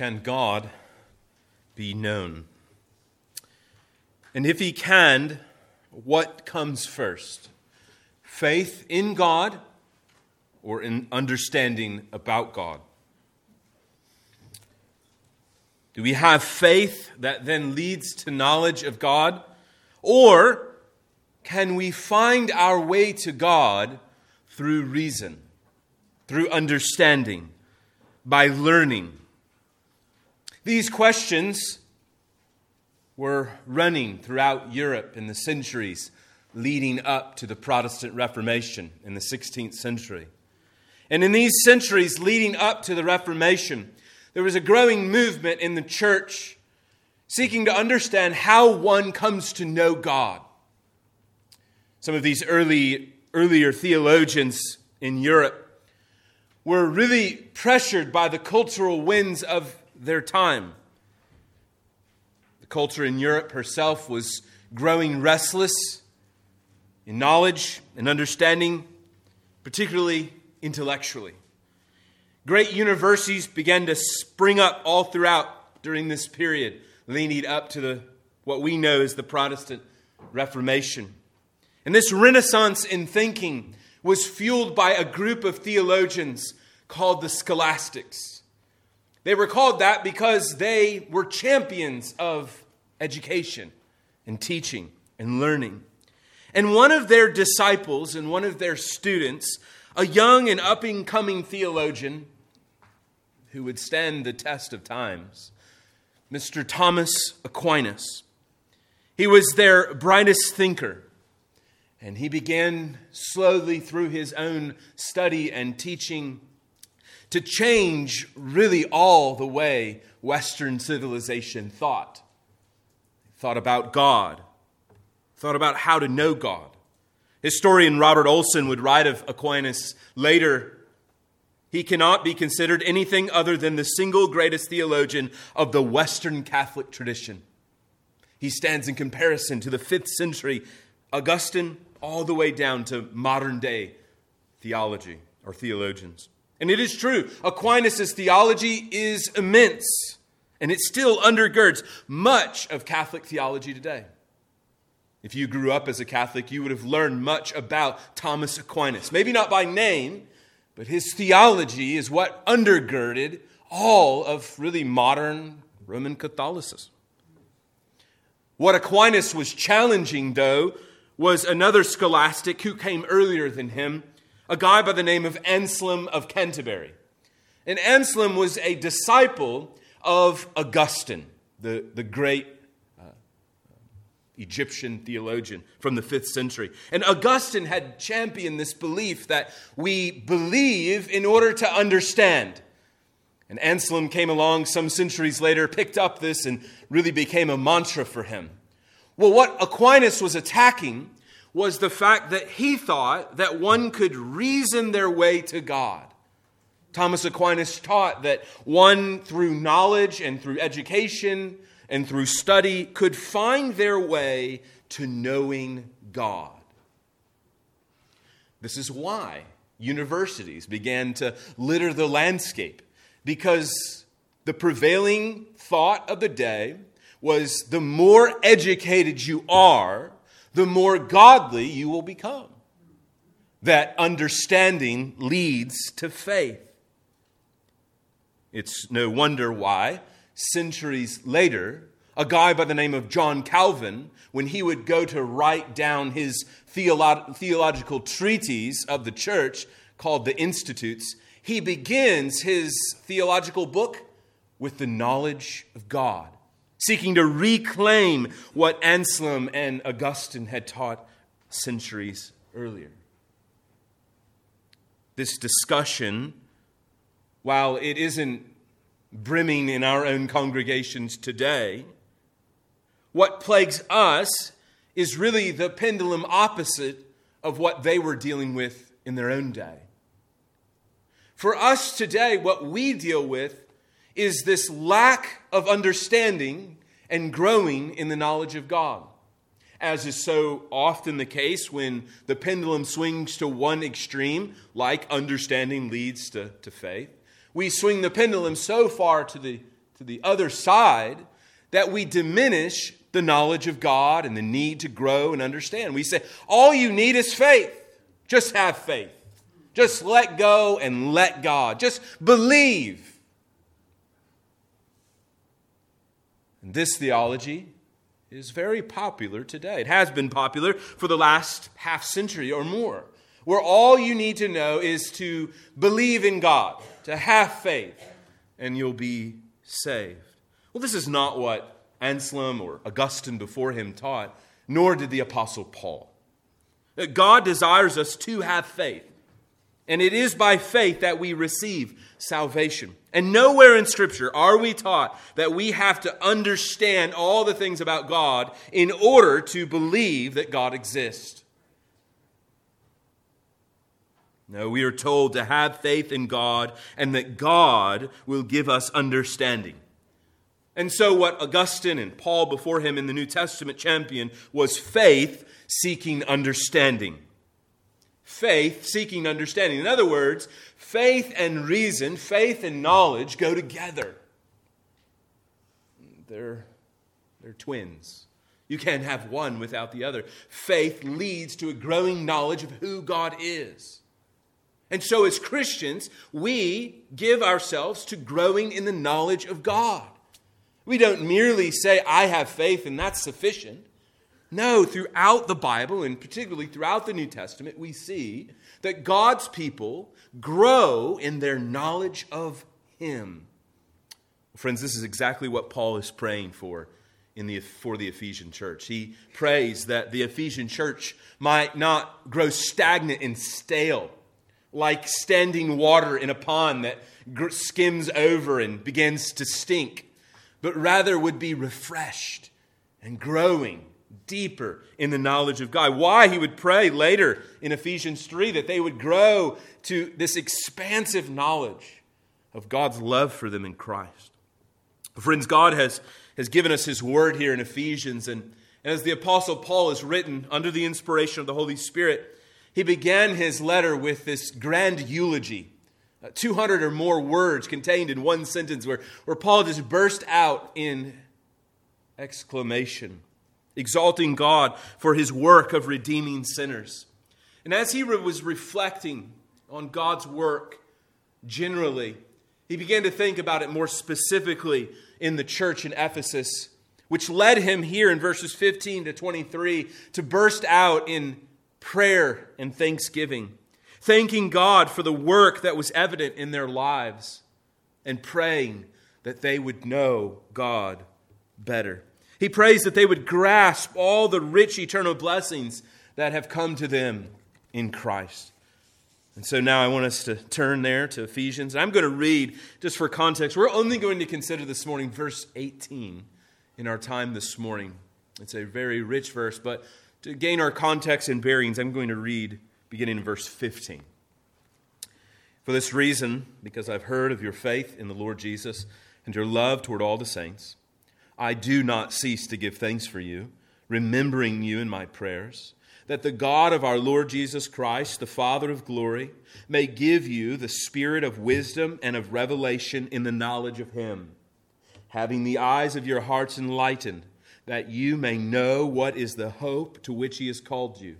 Can God be known? And if he can, what comes first? Faith in God or in understanding about God? Do we have faith that then leads to knowledge of God? Or can we find our way to God through reason, through understanding, by learning? These questions were running throughout Europe in the centuries leading up to the Protestant Reformation in the 16th century. And in these centuries leading up to the Reformation, there was a growing movement in the church seeking to understand how one comes to know God. Some of these early, earlier theologians in Europe were really pressured by the cultural winds of their time. The culture in Europe herself was growing restless in knowledge and understanding, particularly intellectually. Great universities began to spring up all throughout during this period, leading up to the, what we know as the Protestant Reformation. And this renaissance in thinking was fueled by a group of theologians called the scholastics. They were called that because they were champions of education and teaching and learning. And one of their disciples and one of their students, a young and up and coming theologian, who would stand the test of times, Mr. Thomas Aquinas. He was their brightest thinker, and he began slowly through his own study and teaching to change really all the way Western civilization thought. Thought about God, thought about how to know God. Historian Robert Olson would write of Aquinas later he cannot be considered anything other than the single greatest theologian of the Western Catholic tradition. He stands in comparison to the fifth century Augustine all the way down to modern day theology or theologians. And it is true, Aquinas' theology is immense, and it still undergirds much of Catholic theology today. If you grew up as a Catholic, you would have learned much about Thomas Aquinas. Maybe not by name, but his theology is what undergirded all of really modern Roman Catholicism. What Aquinas was challenging, though, was another scholastic who came earlier than him, a guy by the name of Anselm of Canterbury. And Anselm was a disciple of Augustine, the, the great uh, Egyptian theologian from the fifth century. And Augustine had championed this belief that we believe in order to understand. And Anselm came along some centuries later, picked up this, and really became a mantra for him. Well, what Aquinas was attacking was the fact that he thought that one could reason their way to God. Thomas Aquinas taught that one, through knowledge and through education, and through study could find their way to knowing God. This is why universities began to litter the landscape, because the prevailing thought of the day was the more educated you are, the more godly you will become. That understanding leads to faith. It's no wonder why centuries later, a guy by the name of John Calvin, when he would go to write down his theolo- theological treatise of the church called the Institutes, he begins his theological book with the knowledge of God, seeking to reclaim what Anselm and Augustine had taught centuries earlier. This discussion, while it isn't brimming in our own congregations today. What plagues us is really the pendulum opposite of what they were dealing with in their own day. For us today, what we deal with is this lack of understanding and growing in the knowledge of God. As is so often the case when the pendulum swings to one extreme, like understanding leads to, to faith we swing the pendulum so far to the, to the other side that we diminish the knowledge of God and the need to grow and understand. We say, all you need is faith. Just have faith. Just let go and let God. Just believe. And this theology is very popular today. It has been popular for the last half century or more, where all you need to know is to believe in God, to have faith, and you'll be saved. Well, this is not what Anselm or Augustine before him taught, nor did the Apostle Paul. God desires us to have faith. And it is by faith that we receive salvation. And nowhere in Scripture are we taught that we have to understand all the things about God in order to believe that God exists. No, we are told to have faith in God and that God will give us understanding. And so, what Augustine and Paul before him in the New Testament champion was faith seeking understanding. Faith seeking understanding. In other words, faith and reason, faith and knowledge go together. They're, they're twins. You can't have one without the other. Faith leads to a growing knowledge of who God is. And so, as Christians, we give ourselves to growing in the knowledge of God. We don't merely say, I have faith and that's sufficient. No, throughout the Bible, and particularly throughout the New Testament, we see that God's people grow in their knowledge of Him. Friends, this is exactly what Paul is praying for in the, for the Ephesian church. He prays that the Ephesian church might not grow stagnant and stale, like standing water in a pond that skims over and begins to stink but rather would be refreshed and growing deeper in the knowledge of God. Why he would pray later in Ephesians 3 that they would grow to this expansive knowledge of God's love for them in Christ. Friends, God has, has given us his word here in Ephesians, and, as the Apostle Paul has written under the inspiration of the Holy Spirit, he began his letter with this grand eulogy uh, 200 or more words contained in one sentence where, where Paul just burst out in exclamation, exalting God for his work of redeeming sinners. And as he was reflecting on God's work generally, he began to think about it more specifically in the church in Ephesus, which led him here in verses 15 to 23 to burst out in prayer and thanksgiving thanking God for the work that was evident in their lives, and praying that they would know God better. He prays that they would grasp all the rich eternal blessings that have come to them in Christ. And so now I want us to turn there to Ephesians. I'm going to read, just for context, we're only going to consider this morning verse 18 in our time this morning. It's a very rich verse, but to gain our context and bearings, I'm going to read beginning in verse 15. For this reason, because I've heard of your faith in the Lord Jesus and your love toward all the saints, I do not cease to give thanks for you, remembering you in my prayers, that the God of our Lord Jesus Christ, the Father of glory, may give you the spirit of wisdom and of revelation in the knowledge of him, having the eyes of your hearts enlightened, that you may know what is the hope to which he has called you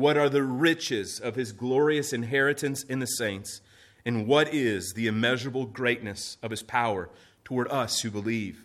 what are the riches of his glorious inheritance in the saints? And what is the immeasurable greatness of his power toward us who believe?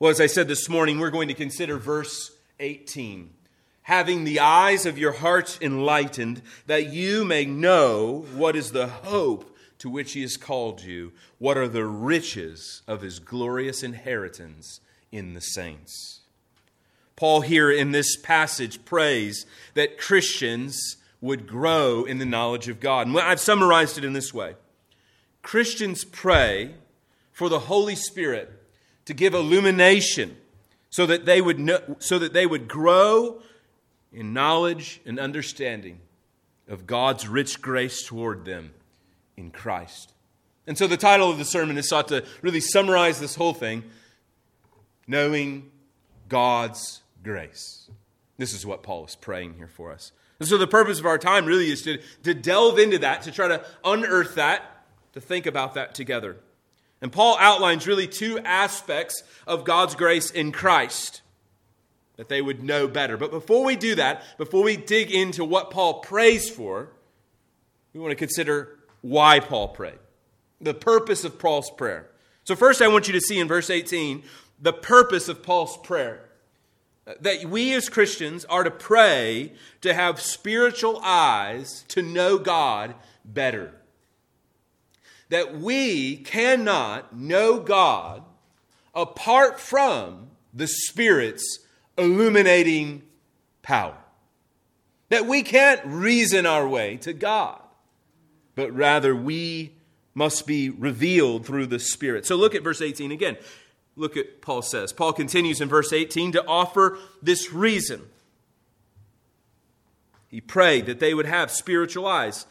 Well, as I said this morning, we're going to consider verse 18. Having the eyes of your hearts enlightened, that you may know what is the hope to which he has called you, what are the riches of his glorious inheritance in the saints Paul, here in this passage, prays that Christians would grow in the knowledge of God. And I've summarized it in this way Christians pray for the Holy Spirit to give illumination so that they would know, so that they would grow in knowledge and understanding of God's rich grace toward them in Christ. And so the title of the sermon is sought to really summarize this whole thing knowing God's grace. This is what Paul is praying here for us. And so the purpose of our time really is to, to delve into that, to try to unearth that, to think about that together. And Paul outlines really two aspects of God's grace in Christ that they would know better. But before we do that, before we dig into what Paul prays for, we want to consider why Paul prayed, the purpose of Paul's prayer. So, first, I want you to see in verse 18 the purpose of Paul's prayer. Uh, that we as Christians are to pray to have spiritual eyes to know God better that we cannot know God apart from the Spirit's illuminating power. That we can't reason our way to God, but rather we must be revealed through the Spirit. So look at verse 18 again. Look at Paul says. Paul continues in verse 18 to offer this reason. He prayed that they would have spiritual eyes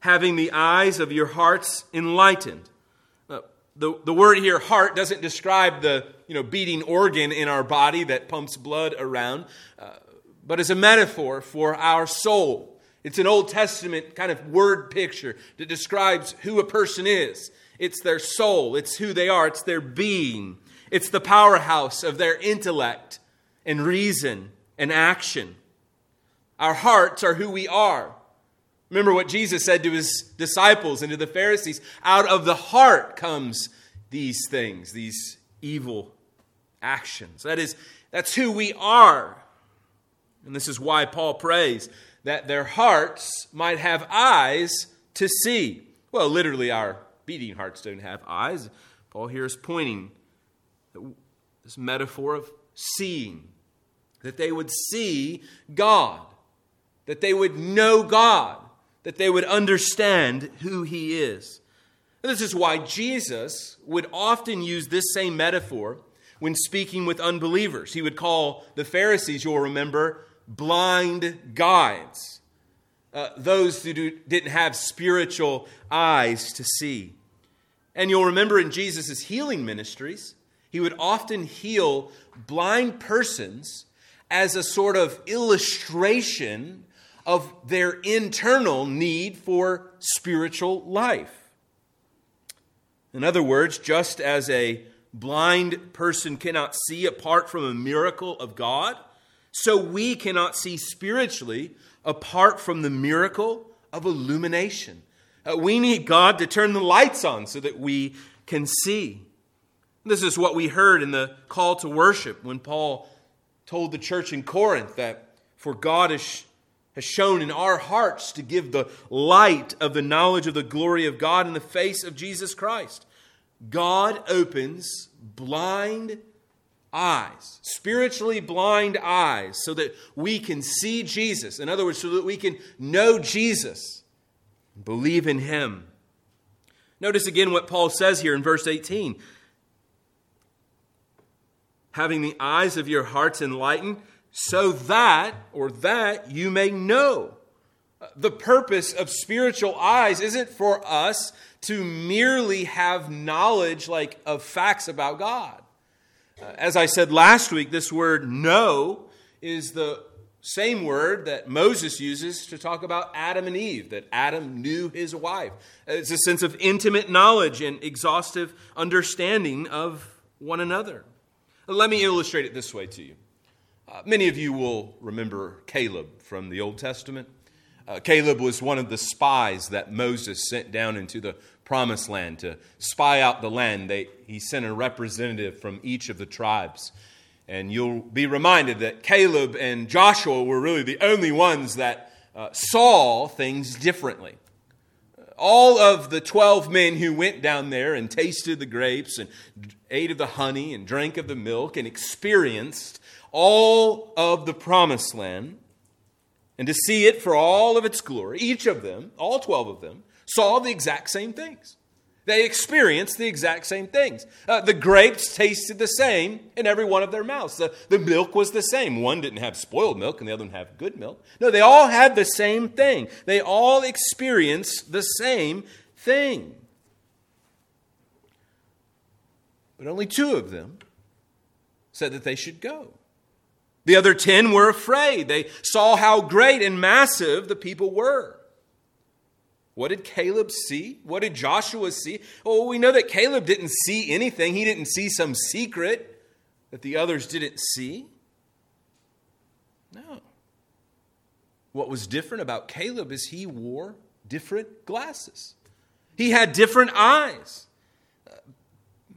having the eyes of your hearts enlightened. Uh, the, the word here, heart, doesn't describe the you know, beating organ in our body that pumps blood around, uh, but is a metaphor for our soul. It's an Old Testament kind of word picture that describes who a person is. It's their soul, it's who they are, it's their being, it's the powerhouse of their intellect and reason and action. Our hearts are who we are. Remember what Jesus said to his disciples and to the Pharisees out of the heart comes these things, these evil actions. That is, that's who we are. And this is why Paul prays that their hearts might have eyes to see. Well, literally, our beating hearts don't have eyes. Paul here is pointing this metaphor of seeing, that they would see God, that they would know God that they would understand who he is. And this is why Jesus would often use this same metaphor when speaking with unbelievers. He would call the Pharisees, you'll remember, blind guides, uh, those who do, didn't have spiritual eyes to see. And you'll remember in Jesus' healing ministries, he would often heal blind persons as a sort of illustration of their internal need for spiritual life. In other words, just as a blind person cannot see apart from a miracle of God, so we cannot see spiritually apart from the miracle of illumination. Uh, we need God to turn the lights on so that we can see. This is what we heard in the call to worship when Paul told the church in Corinth that for God is has shone in our hearts to give the light of the knowledge of the glory of God in the face of Jesus Christ. God opens blind eyes, spiritually blind eyes, so that we can see Jesus. In other words, so that we can know Jesus, believe in Him. Notice again what Paul says here in verse 18 having the eyes of your hearts enlightened so that, or that you may know. The purpose of spiritual eyes isn't for us to merely have knowledge like of facts about God. Uh, as I said last week, this word know is the same word that Moses uses to talk about Adam and Eve, that Adam knew his wife. It's a sense of intimate knowledge and exhaustive understanding of one another. Let me illustrate it this way to you. Uh, many of you will remember Caleb from the Old Testament. Uh, Caleb was one of the spies that Moses sent down into the promised land to spy out the land. They, he sent a representative from each of the tribes. And you'll be reminded that Caleb and Joshua were really the only ones that uh, saw things differently. All of the 12 men who went down there and tasted the grapes and ate of the honey and drank of the milk and experienced all of the promised land and to see it for all of its glory, each of them, all 12 of them, saw the exact same things. They experienced the exact same things. Uh, the grapes tasted the same in every one of their mouths. The, the milk was the same. One didn't have spoiled milk and the other one had good milk. No, they all had the same thing. They all experienced the same thing. But only two of them said that they should go. The other ten were afraid. They saw how great and massive the people were. What did Caleb see? What did Joshua see? Well, we know that Caleb didn't see anything. He didn't see some secret that the others didn't see. No. What was different about Caleb is he wore different glasses, he had different eyes.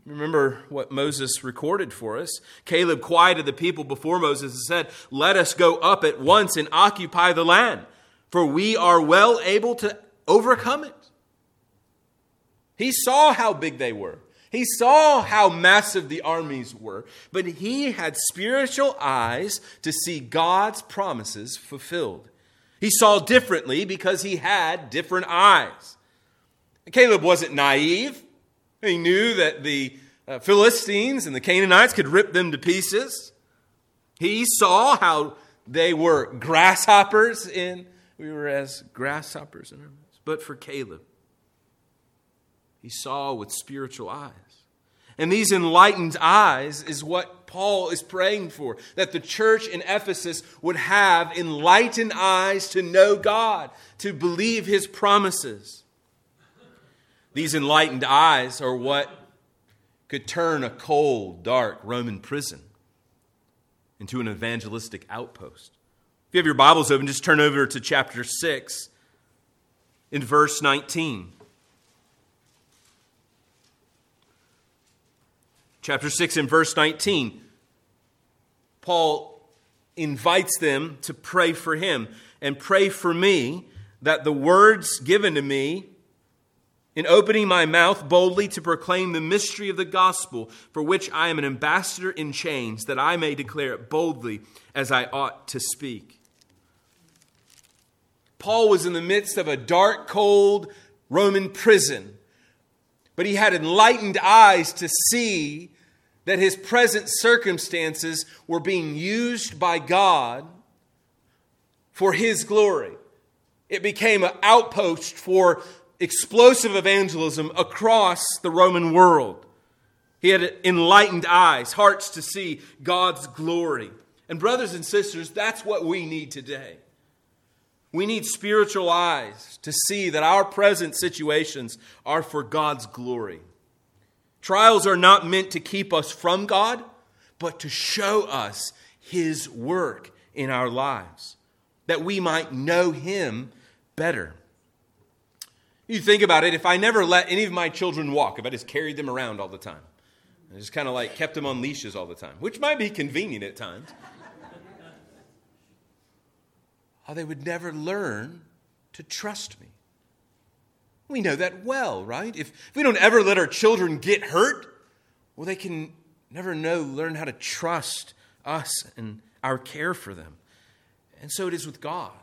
Remember what Moses recorded for us. Caleb quieted the people before Moses and said, Let us go up at once and occupy the land, for we are well able to overcome it. He saw how big they were. He saw how massive the armies were, but he had spiritual eyes to see God's promises fulfilled. He saw differently because he had different eyes. Caleb wasn't naive. He knew that the uh, Philistines and the Canaanites could rip them to pieces. He saw how they were grasshoppers in, we were as grasshoppers in our midst. But for Caleb, he saw with spiritual eyes. And these enlightened eyes is what Paul is praying for that the church in Ephesus would have enlightened eyes to know God, to believe his promises. These enlightened eyes are what could turn a cold, dark Roman prison into an evangelistic outpost. If you have your Bibles open, just turn over to chapter 6 in verse 19. Chapter 6 in verse 19. Paul invites them to pray for him and pray for me that the words given to me in opening my mouth boldly to proclaim the mystery of the gospel, for which I am an ambassador in chains, that I may declare it boldly as I ought to speak. Paul was in the midst of a dark, cold Roman prison, but he had enlightened eyes to see that his present circumstances were being used by God for his glory. It became an outpost for explosive evangelism across the Roman world. He had enlightened eyes, hearts to see God's glory. And, brothers and sisters, that's what we need today. We need spiritual eyes to see that our present situations are for God's glory. Trials are not meant to keep us from God, but to show us His work in our lives, that we might know Him better. You think about it, if I never let any of my children walk, if I just carried them around all the time, I just kind of like kept them on leashes all the time, which might be convenient at times, oh, they would never learn to trust me. We know that well, right? If, if we don't ever let our children get hurt, well, they can never know, learn how to trust us and our care for them. And so it is with God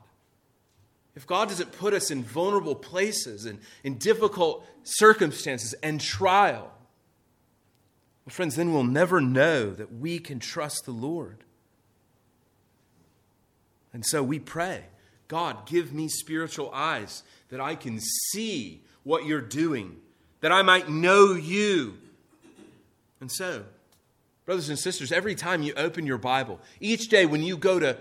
if God doesn't put us in vulnerable places and in difficult circumstances and trial, well, friends, then we'll never know that we can trust the Lord. And so we pray God, give me spiritual eyes that I can see what you're doing, that I might know you. And so, brothers and sisters, every time you open your Bible, each day when you go to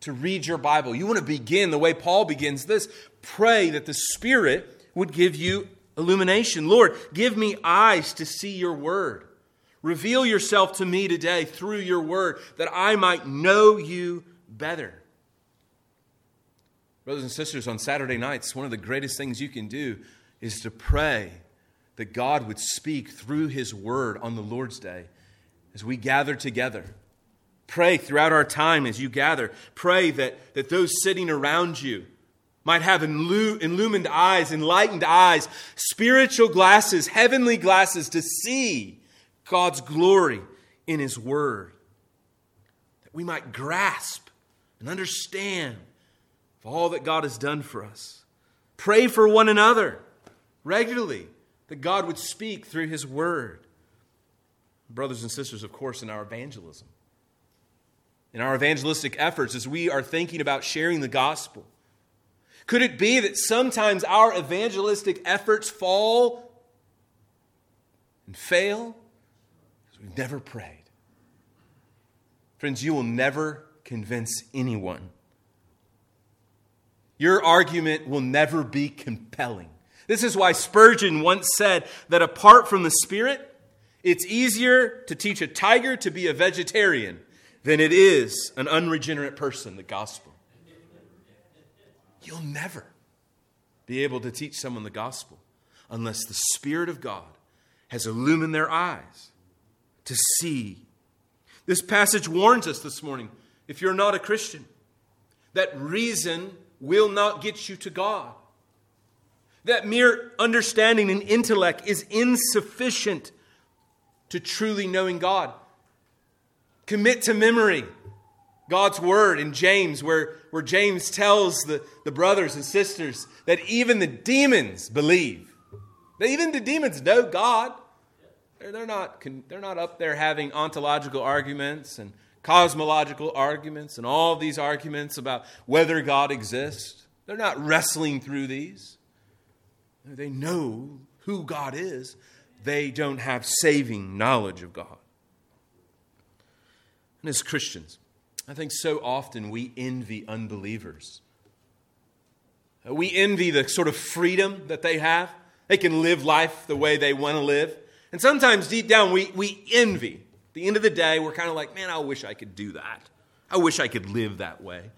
to read your Bible. You want to begin the way Paul begins this. Pray that the Spirit would give you illumination. Lord, give me eyes to see your word. Reveal yourself to me today through your word that I might know you better. Brothers and sisters, on Saturday nights, one of the greatest things you can do is to pray that God would speak through his word on the Lord's day as we gather together. Pray throughout our time as you gather. Pray that, that those sitting around you might have illumined eyes, enlightened eyes, spiritual glasses, heavenly glasses to see God's glory in His Word. That we might grasp and understand all that God has done for us. Pray for one another regularly that God would speak through His Word. Brothers and sisters, of course, in our evangelism, in our evangelistic efforts, as we are thinking about sharing the gospel, could it be that sometimes our evangelistic efforts fall and fail because we've never prayed? Friends, you will never convince anyone. Your argument will never be compelling. This is why Spurgeon once said that apart from the Spirit, it's easier to teach a tiger to be a vegetarian than it is an unregenerate person the gospel. You'll never be able to teach someone the gospel unless the Spirit of God has illumined their eyes to see. This passage warns us this morning if you're not a Christian, that reason will not get you to God. That mere understanding and intellect is insufficient to truly knowing God. Commit to memory God's word in James, where, where James tells the, the brothers and sisters that even the demons believe. That even the demons know God. They're, they're, not, they're not up there having ontological arguments and cosmological arguments and all these arguments about whether God exists. They're not wrestling through these. They know who God is, they don't have saving knowledge of God. And as Christians, I think so often we envy unbelievers. Uh, we envy the sort of freedom that they have. They can live life the way they want to live. And sometimes deep down, we, we envy. At the end of the day, we're kind of like, man, I wish I could do that. I wish I could live that way.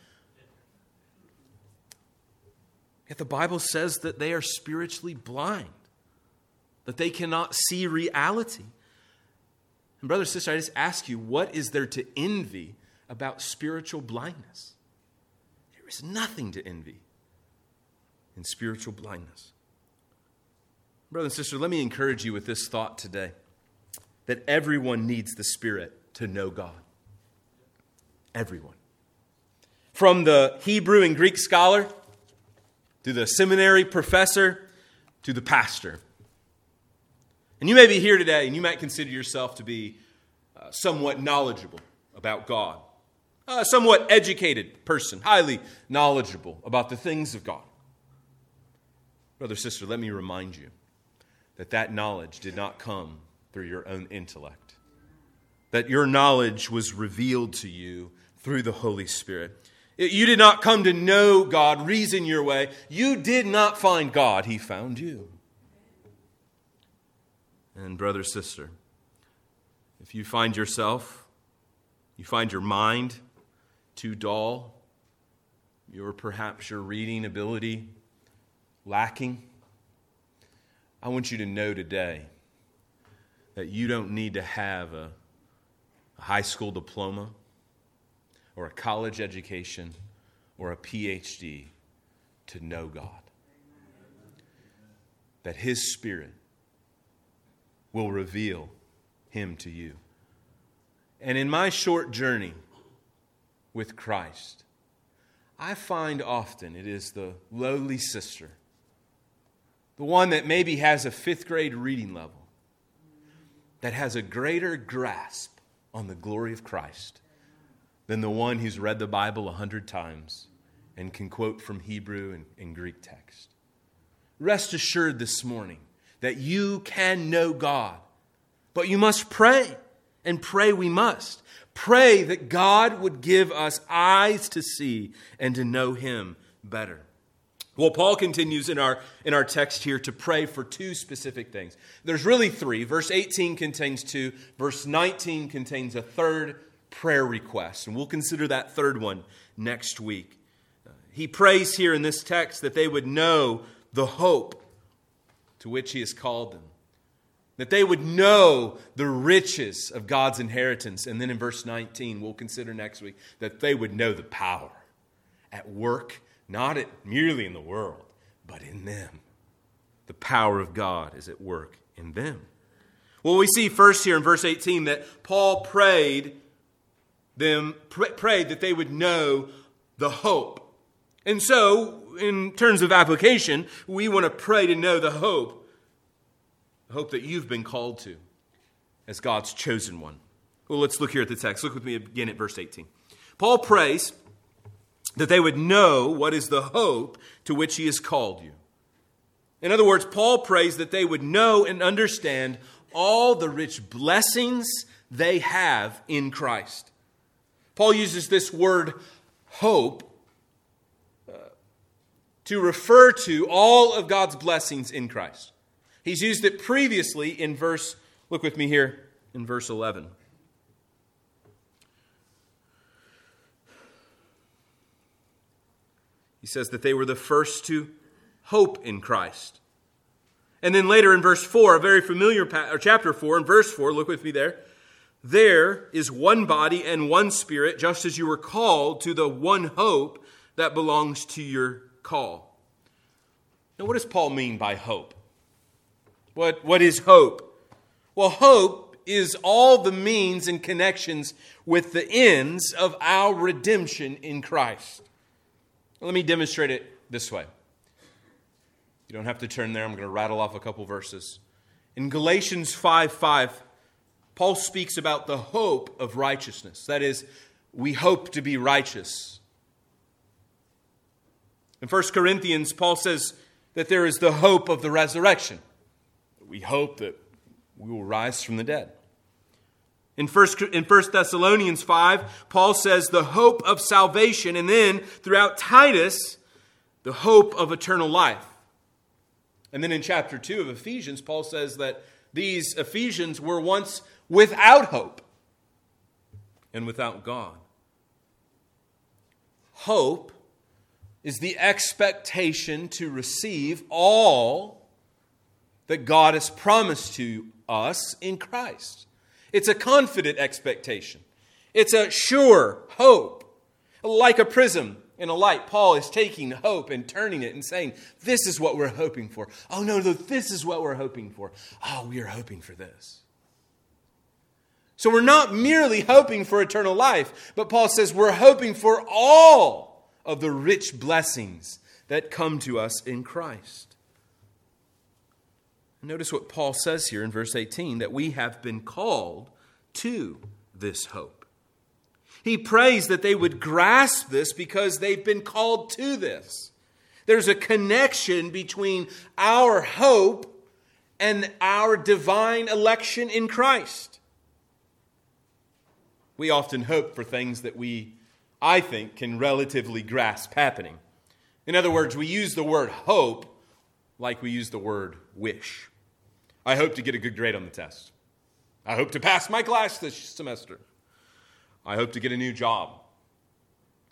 Yet the Bible says that they are spiritually blind that they cannot see reality. And, brother, sister, I just ask you, what is there to envy about spiritual blindness? There is nothing to envy in spiritual blindness. Brother and sister, let me encourage you with this thought today that everyone needs the Spirit to know God. Everyone. From the Hebrew and Greek scholar to the seminary professor to the pastor. And you may be here today and you might consider yourself to be uh, somewhat knowledgeable about God, a somewhat educated person, highly knowledgeable about the things of God. Brother, sister, let me remind you that that knowledge did not come through your own intellect, that your knowledge was revealed to you through the Holy Spirit. You did not come to know God, reason your way. You did not find God, He found you. And, brother, sister, if you find yourself, you find your mind too dull, or perhaps your reading ability lacking, I want you to know today that you don't need to have a, a high school diploma or a college education or a PhD to know God. That His Spirit will reveal him to you. And in my short journey with Christ, I find often it is the lowly sister, the one that maybe has a fifth grade reading level, that has a greater grasp on the glory of Christ than the one who's read the Bible a hundred times and can quote from Hebrew and, and Greek text. Rest assured this morning that you can know God. But you must pray, and pray we must. Pray that God would give us eyes to see and to know Him better. Well, Paul continues in our, in our text here to pray for two specific things. There's really three. Verse 18 contains two, verse 19 contains a third prayer request, and we'll consider that third one next week. He prays here in this text that they would know the hope to which he has called them. That they would know the riches of God's inheritance. And then in verse 19, we'll consider next week, that they would know the power at work, not at, merely in the world, but in them. The power of God is at work in them. Well, we see first here in verse 18 that Paul prayed them prayed that they would know the hope. And so in terms of application, we want to pray to know the hope a hope that you've been called to as God's chosen one. Well, let's look here at the text. Look with me again at verse 18. Paul prays that they would know what is the hope to which he has called you. In other words, Paul prays that they would know and understand all the rich blessings they have in Christ. Paul uses this word hope to refer to all of God's blessings in Christ. He's used it previously in verse, look with me here, in verse 11. He says that they were the first to hope in Christ. And then later in verse 4, a very familiar or chapter 4, in verse 4, look with me there. There is one body and one spirit, just as you were called to the one hope that belongs to your call. Now, what does Paul mean by hope? What, what is hope? Well, hope is all the means and connections with the ends of our redemption in Christ. Let me demonstrate it this way. You don't have to turn there. I'm going to rattle off a couple verses. In Galatians 5 5, Paul speaks about the hope of righteousness. That is, we hope to be righteous. In 1 Corinthians, Paul says that there is the hope of the resurrection. We hope that we will rise from the dead. In 1, in 1 Thessalonians 5, Paul says the hope of salvation, and then throughout Titus, the hope of eternal life. And then in chapter 2 of Ephesians, Paul says that these Ephesians were once without hope and without God. Hope is the expectation to receive all that God has promised to us in Christ. It's a confident expectation. It's a sure hope. Like a prism in a light, Paul is taking hope and turning it and saying, This is what we're hoping for. Oh, no, no, this is what we're hoping for. Oh, we are hoping for this. So we're not merely hoping for eternal life, but Paul says we're hoping for all of the rich blessings that come to us in Christ. Notice what Paul says here in verse 18 that we have been called to this hope. He prays that they would grasp this because they've been called to this. There's a connection between our hope and our divine election in Christ. We often hope for things that we, I think, can relatively grasp happening. In other words, we use the word hope like we use the word wish. I hope to get a good grade on the test. I hope to pass my class this semester. I hope to get a new job.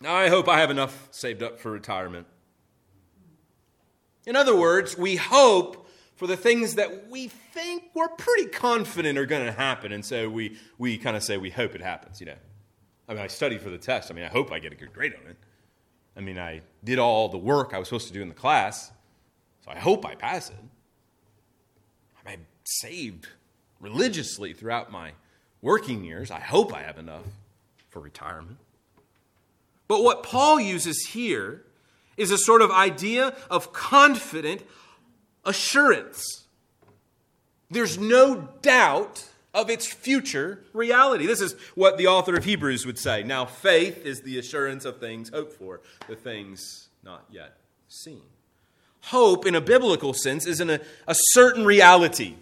I hope I have enough saved up for retirement. In other words, we hope for the things that we think we're pretty confident are going to happen. And so we, we kind of say we hope it happens, you know. I mean, I studied for the test. I mean, I hope I get a good grade on it. I mean, I did all the work I was supposed to do in the class, so I hope I pass it I'm saved religiously throughout my working years. I hope I have enough for retirement. But what Paul uses here is a sort of idea of confident assurance. There's no doubt of its future reality. This is what the author of Hebrews would say. Now, faith is the assurance of things hoped for, the things not yet seen. Hope, in a biblical sense, is in a, a certain reality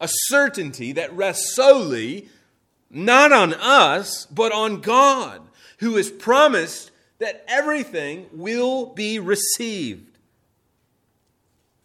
a certainty that rests solely not on us, but on God, who has promised that everything will be received.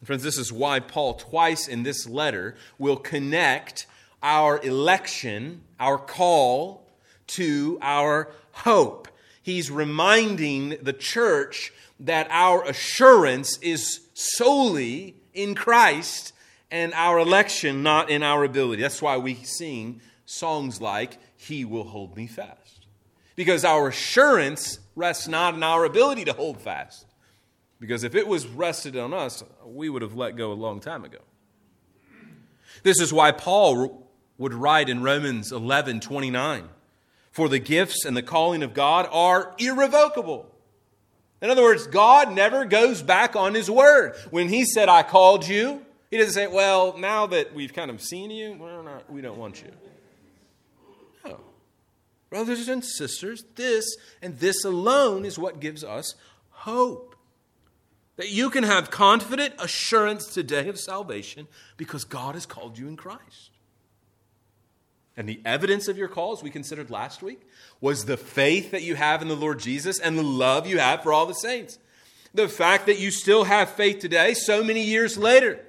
Friends, this is why Paul, twice in this letter, will connect our election, our call, to our hope. He's reminding the church that our assurance is solely in Christ and our election not in our ability. That's why we sing songs like, He will hold me fast. Because our assurance rests not in our ability to hold fast. Because if it was rested on us, we would have let go a long time ago. This is why Paul would write in Romans 11 29 For the gifts and the calling of God are irrevocable. In other words, God never goes back on his word. When he said, I called you, He doesn't say, well, now that we've kind of seen you, we're not, we don't want you. No. Brothers and sisters, this and this alone is what gives us hope. That you can have confident assurance today of salvation because God has called you in Christ. And the evidence of your call, as we considered last week, was the faith that you have in the Lord Jesus and the love you have for all the saints. The fact that you still have faith today, so many years later.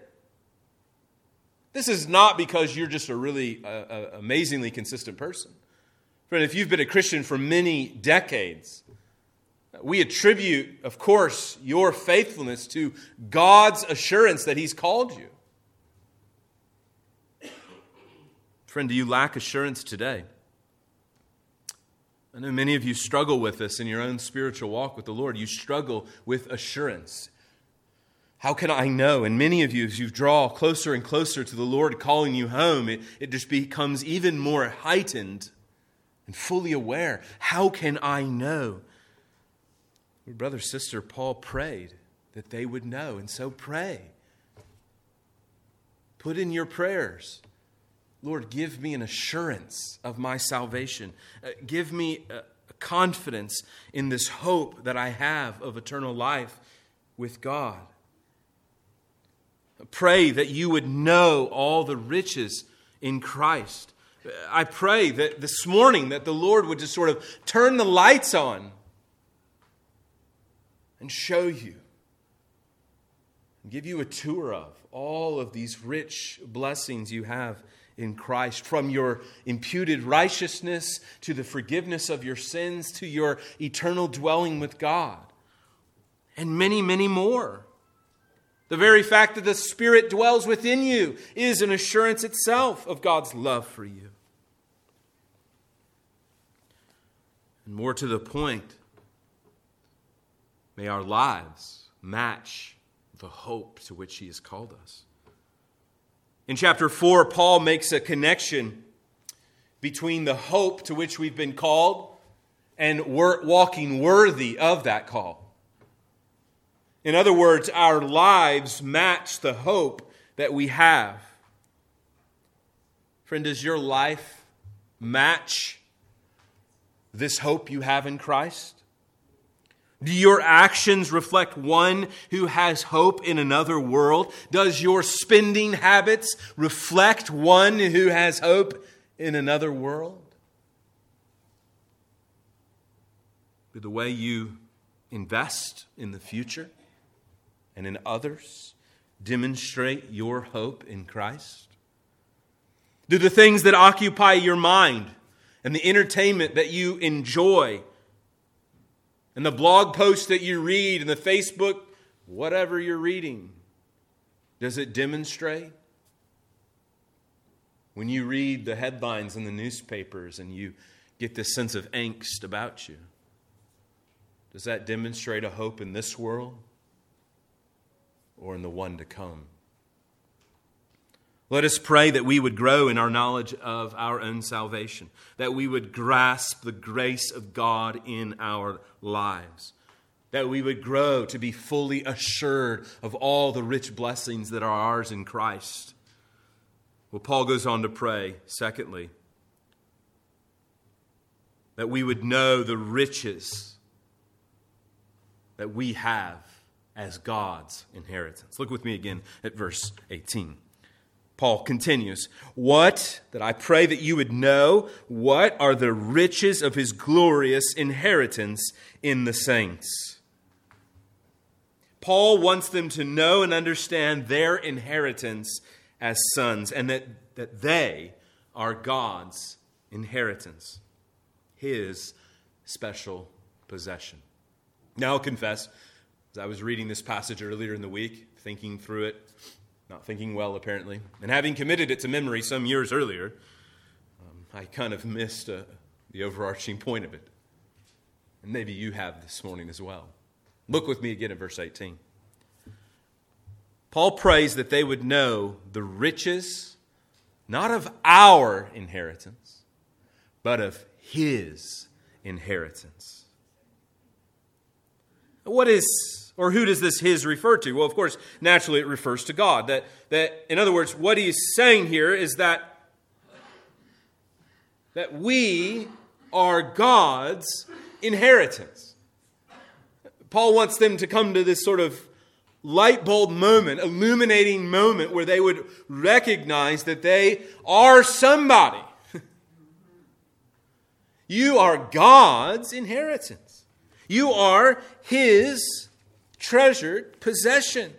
This is not because you're just a really uh, uh, amazingly consistent person. Friend, if you've been a Christian for many decades, we attribute, of course, your faithfulness to God's assurance that He's called you. Friend, do you lack assurance today? I know many of you struggle with this in your own spiritual walk with the Lord. You struggle with assurance. How can I know? And many of you, as you draw closer and closer to the Lord calling you home, it, it just becomes even more heightened and fully aware. How can I know? Your brother, sister, Paul prayed that they would know, and so pray. Put in your prayers Lord, give me an assurance of my salvation. Uh, give me a, a confidence in this hope that I have of eternal life with God. Pray that you would know all the riches in Christ. I pray that this morning that the Lord would just sort of turn the lights on and show you and give you a tour of all of these rich blessings you have in Christ, from your imputed righteousness to the forgiveness of your sins to your eternal dwelling with God, and many, many more. The very fact that the Spirit dwells within you is an assurance itself of God's love for you. And more to the point, may our lives match the hope to which He has called us. In chapter 4, Paul makes a connection between the hope to which we've been called and walking worthy of that call. In other words, our lives match the hope that we have. Friend, does your life match this hope you have in Christ? Do your actions reflect one who has hope in another world? Does your spending habits reflect one who has hope in another world? Do the way you invest in the future and in others demonstrate your hope in Christ? Do the things that occupy your mind and the entertainment that you enjoy and the blog posts that you read and the Facebook, whatever you're reading, does it demonstrate? When you read the headlines in the newspapers and you get this sense of angst about you, does that demonstrate a hope in this world or in the one to come? Let us pray that we would grow in our knowledge of our own salvation, that we would grasp the grace of God in our lives, that we would grow to be fully assured of all the rich blessings that are ours in Christ. Well, Paul goes on to pray, secondly, that we would know the riches that we have as God's inheritance. Look with me again at verse 18. Paul continues, What, that I pray that you would know, what are the riches of his glorious inheritance in the saints? Paul wants them to know and understand their inheritance as sons and that, that they are God's inheritance, his special possession. Now, I'll confess, as I was reading this passage earlier in the week, thinking through it, not thinking well, apparently. And having committed it to memory some years earlier, um, I kind of missed uh, the overarching point of it. And maybe you have this morning as well. Look with me again at verse 18. Paul prays that they would know the riches, not of our inheritance, but of his inheritance. What is, or who does this his refer to? Well, of course, naturally it refers to God. That, that in other words, what he's saying here is that, that we are God's inheritance. Paul wants them to come to this sort of light bulb moment, illuminating moment where they would recognize that they are somebody. you are God's inheritance. You are His treasured possession.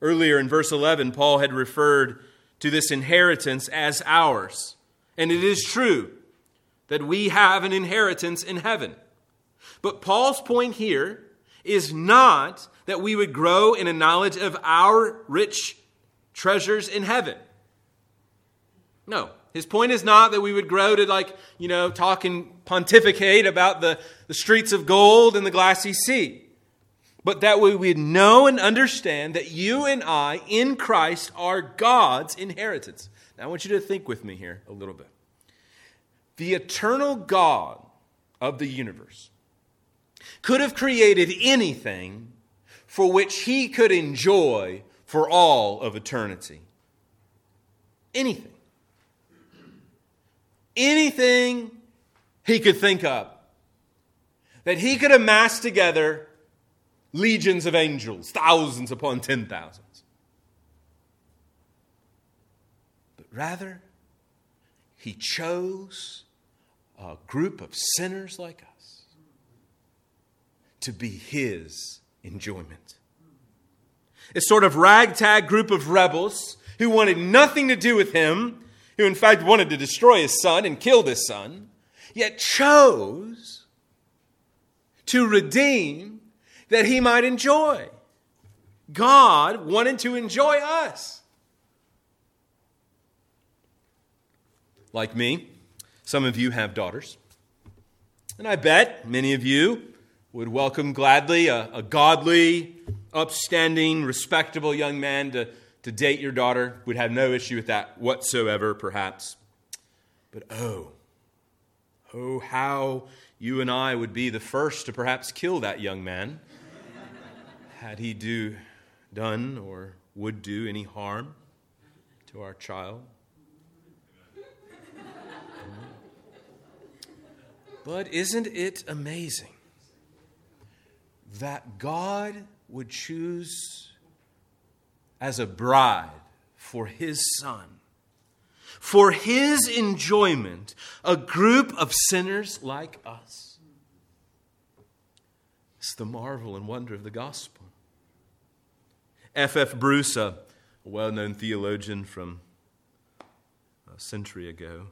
Earlier in verse 11, Paul had referred to this inheritance as ours. And it is true that we have an inheritance in heaven. But Paul's point here is not that we would grow in a knowledge of our rich treasures in heaven. No. His point is not that we would grow to, like, you know, talk and pontificate about the, the streets of gold and the glassy sea. But that we would know and understand that you and I in Christ are God's inheritance. Now, I want you to think with me here a little bit. The eternal God of the universe could have created anything for which he could enjoy for all of eternity. Anything. Anything he could think of. That he could amass together legions of angels, thousands upon ten thousands. But rather, he chose a group of sinners like us to be his enjoyment. A sort of ragtag group of rebels who wanted nothing to do with him, who in fact wanted to destroy his son and kill his son, yet chose to redeem that he might enjoy. God wanted to enjoy us. Like me, some of you have daughters. And I bet many of you would welcome gladly a, a godly, upstanding, respectable young man to, to date your daughter, would have no issue with that whatsoever, perhaps. But oh, oh, how you and I would be the first to perhaps kill that young man had he do done or would do any harm to our child. But isn't it amazing that God would choose as a bride for his son, for his enjoyment, a group of sinners like us. It's the marvel and wonder of the gospel. F.F. Bruce, a well known theologian from a century ago,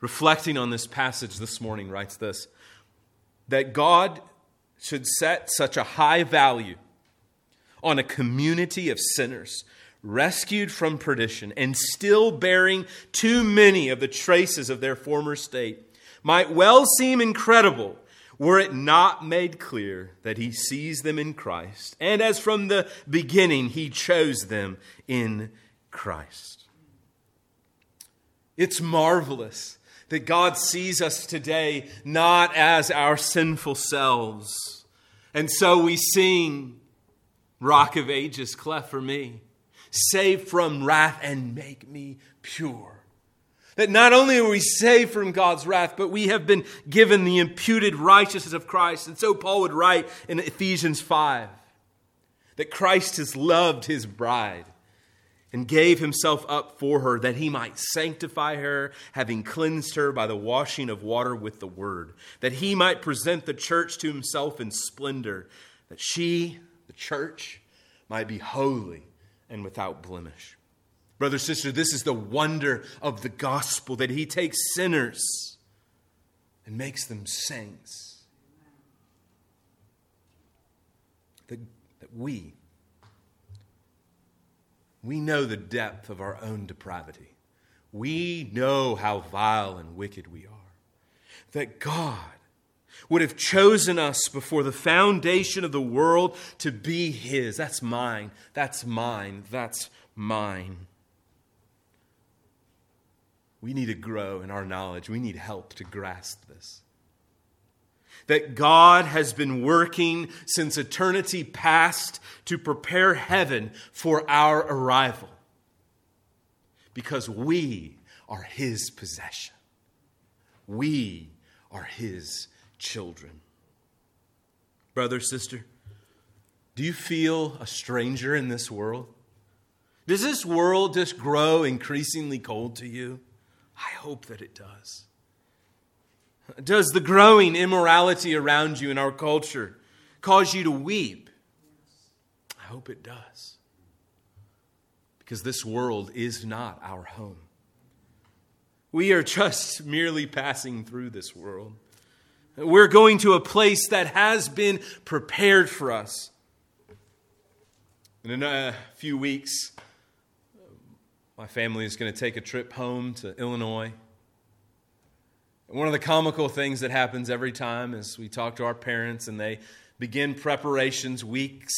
reflecting on this passage this morning, writes this that God should set such a high value on a community of sinners rescued from perdition and still bearing too many of the traces of their former state might well seem incredible were it not made clear that he sees them in Christ, and as from the beginning he chose them in Christ. It's marvelous that God sees us today not as our sinful selves. And so we sing, Rock of Ages, cleft for me, save from wrath and make me pure. That not only are we saved from God's wrath, but we have been given the imputed righteousness of Christ. And so Paul would write in Ephesians 5 that Christ has loved his bride and gave himself up for her that he might sanctify her, having cleansed her by the washing of water with the word, that he might present the church to himself in splendor, that she, the church, might be holy and without blemish. Brother, sister, this is the wonder of the gospel that he takes sinners and makes them saints. That, that we, we know the depth of our own depravity. We know how vile and wicked we are. That God would have chosen us before the foundation of the world to be His. That's mine. That's mine. That's mine. We need to grow in our knowledge. We need help to grasp this. that God has been working since eternity past to prepare heaven for our arrival. Because we are His possession, we are His children. Brother, sister, do you feel a stranger in this world? Does this world just grow increasingly cold to you? I hope that it does. Does the growing immorality around you in our culture cause you to weep? I hope it does. Because this world is not our home. We are just merely passing through this world. We're going to a place that has been prepared for us. And in a few weeks, my family is going to take a trip home to Illinois. And one of the comical things that happens every time is we talk to our parents and they begin preparations weeks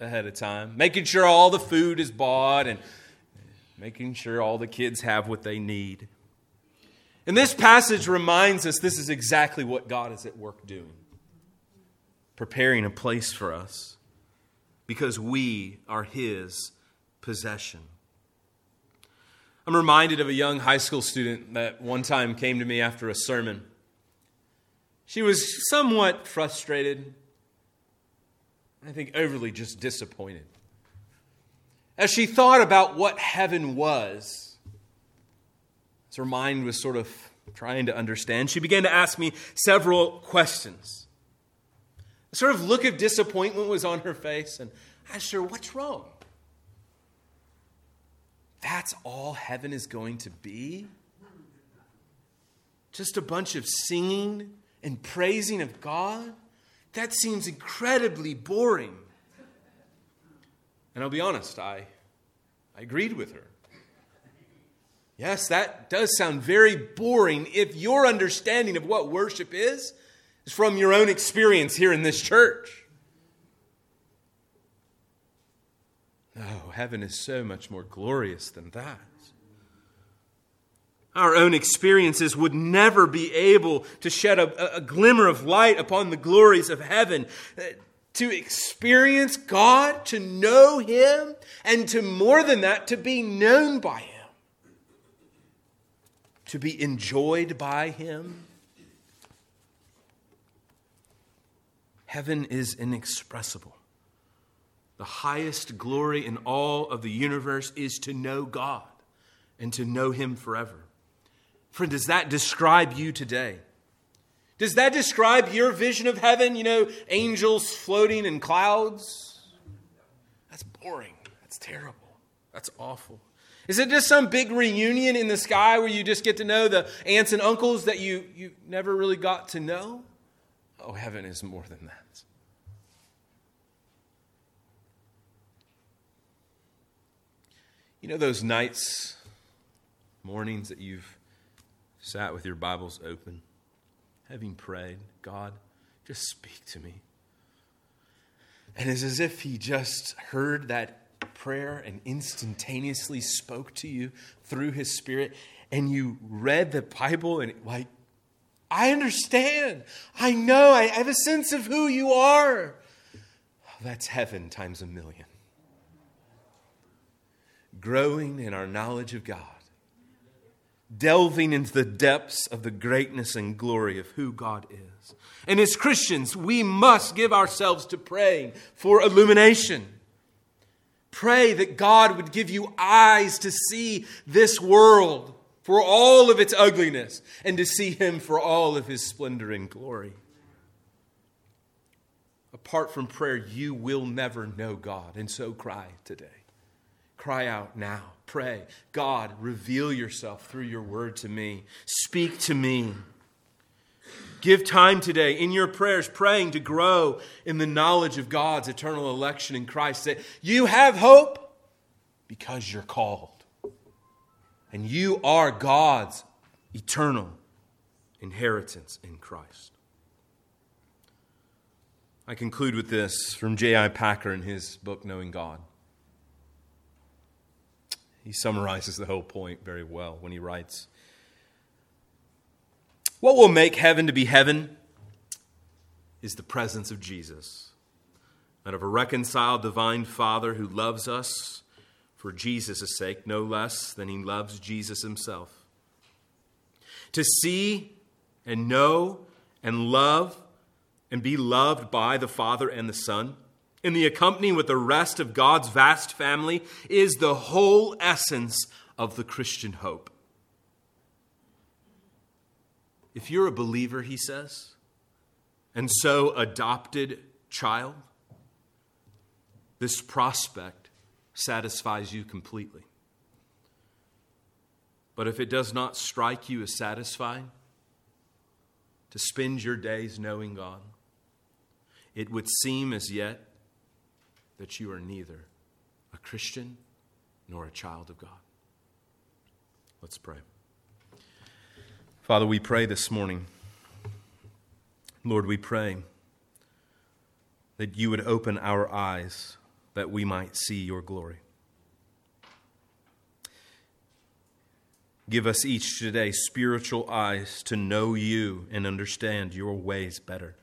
ahead of time, making sure all the food is bought and making sure all the kids have what they need. And this passage reminds us this is exactly what God is at work doing preparing a place for us because we are His possession. I'm reminded of a young high school student that one time came to me after a sermon. She was somewhat frustrated, I think overly just disappointed. As she thought about what heaven was, as her mind was sort of trying to understand, she began to ask me several questions. A sort of look of disappointment was on her face, and I asked her, What's wrong? That's all heaven is going to be? Just a bunch of singing and praising of God? That seems incredibly boring. And I'll be honest, I, I agreed with her. Yes, that does sound very boring if your understanding of what worship is is from your own experience here in this church. Oh, heaven is so much more glorious than that. Our own experiences would never be able to shed a, a glimmer of light upon the glories of heaven. Uh, to experience God, to know Him, and to more than that, to be known by Him, to be enjoyed by Him. Heaven is inexpressible. The highest glory in all of the universe is to know God and to know Him forever. Friend, does that describe you today? Does that describe your vision of heaven? You know, angels floating in clouds? That's boring. That's terrible. That's awful. Is it just some big reunion in the sky where you just get to know the aunts and uncles that you, you never really got to know? Oh, heaven is more than that. You know those nights, mornings that you've sat with your Bibles open, having prayed, God, just speak to me. And it's as if He just heard that prayer and instantaneously spoke to you through His Spirit, and you read the Bible and, like, I understand. I know. I have a sense of who you are. Oh, that's heaven times a million growing in our knowledge of God, delving into the depths of the greatness and glory of who God is. And as Christians, we must give ourselves to praying for illumination. Pray that God would give you eyes to see this world for all of its ugliness and to see Him for all of His splendor and glory. Apart from prayer, you will never know God, and so cry today. Cry out now. Pray. God, reveal yourself through your word to me. Speak to me. Give time today in your prayers, praying to grow in the knowledge of God's eternal election in Christ. That you have hope because you're called. And you are God's eternal inheritance in Christ. I conclude with this from J.I. Packer in his book, Knowing God. He summarizes the whole point very well when he writes What will make heaven to be heaven is the presence of Jesus. and of a reconciled divine Father who loves us for Jesus' sake, no less than he loves Jesus himself. To see and know and love and be loved by the Father and the Son in the accompanying with the rest of God's vast family is the whole essence of the Christian hope. If you're a believer, he says, and so adopted child, this prospect satisfies you completely. But if it does not strike you as satisfying, to spend your days knowing God, it would seem as yet that you are neither a Christian nor a child of God. Let's pray. Father, we pray this morning. Lord, we pray that you would open our eyes that we might see your glory. Give us each today spiritual eyes to know you and understand your ways better.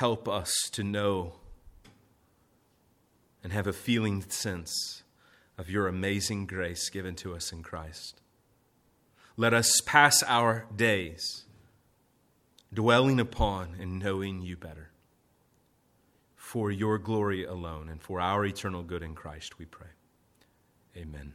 Help us to know and have a feeling sense of your amazing grace given to us in Christ. Let us pass our days dwelling upon and knowing you better. For your glory alone and for our eternal good in Christ, we pray. Amen.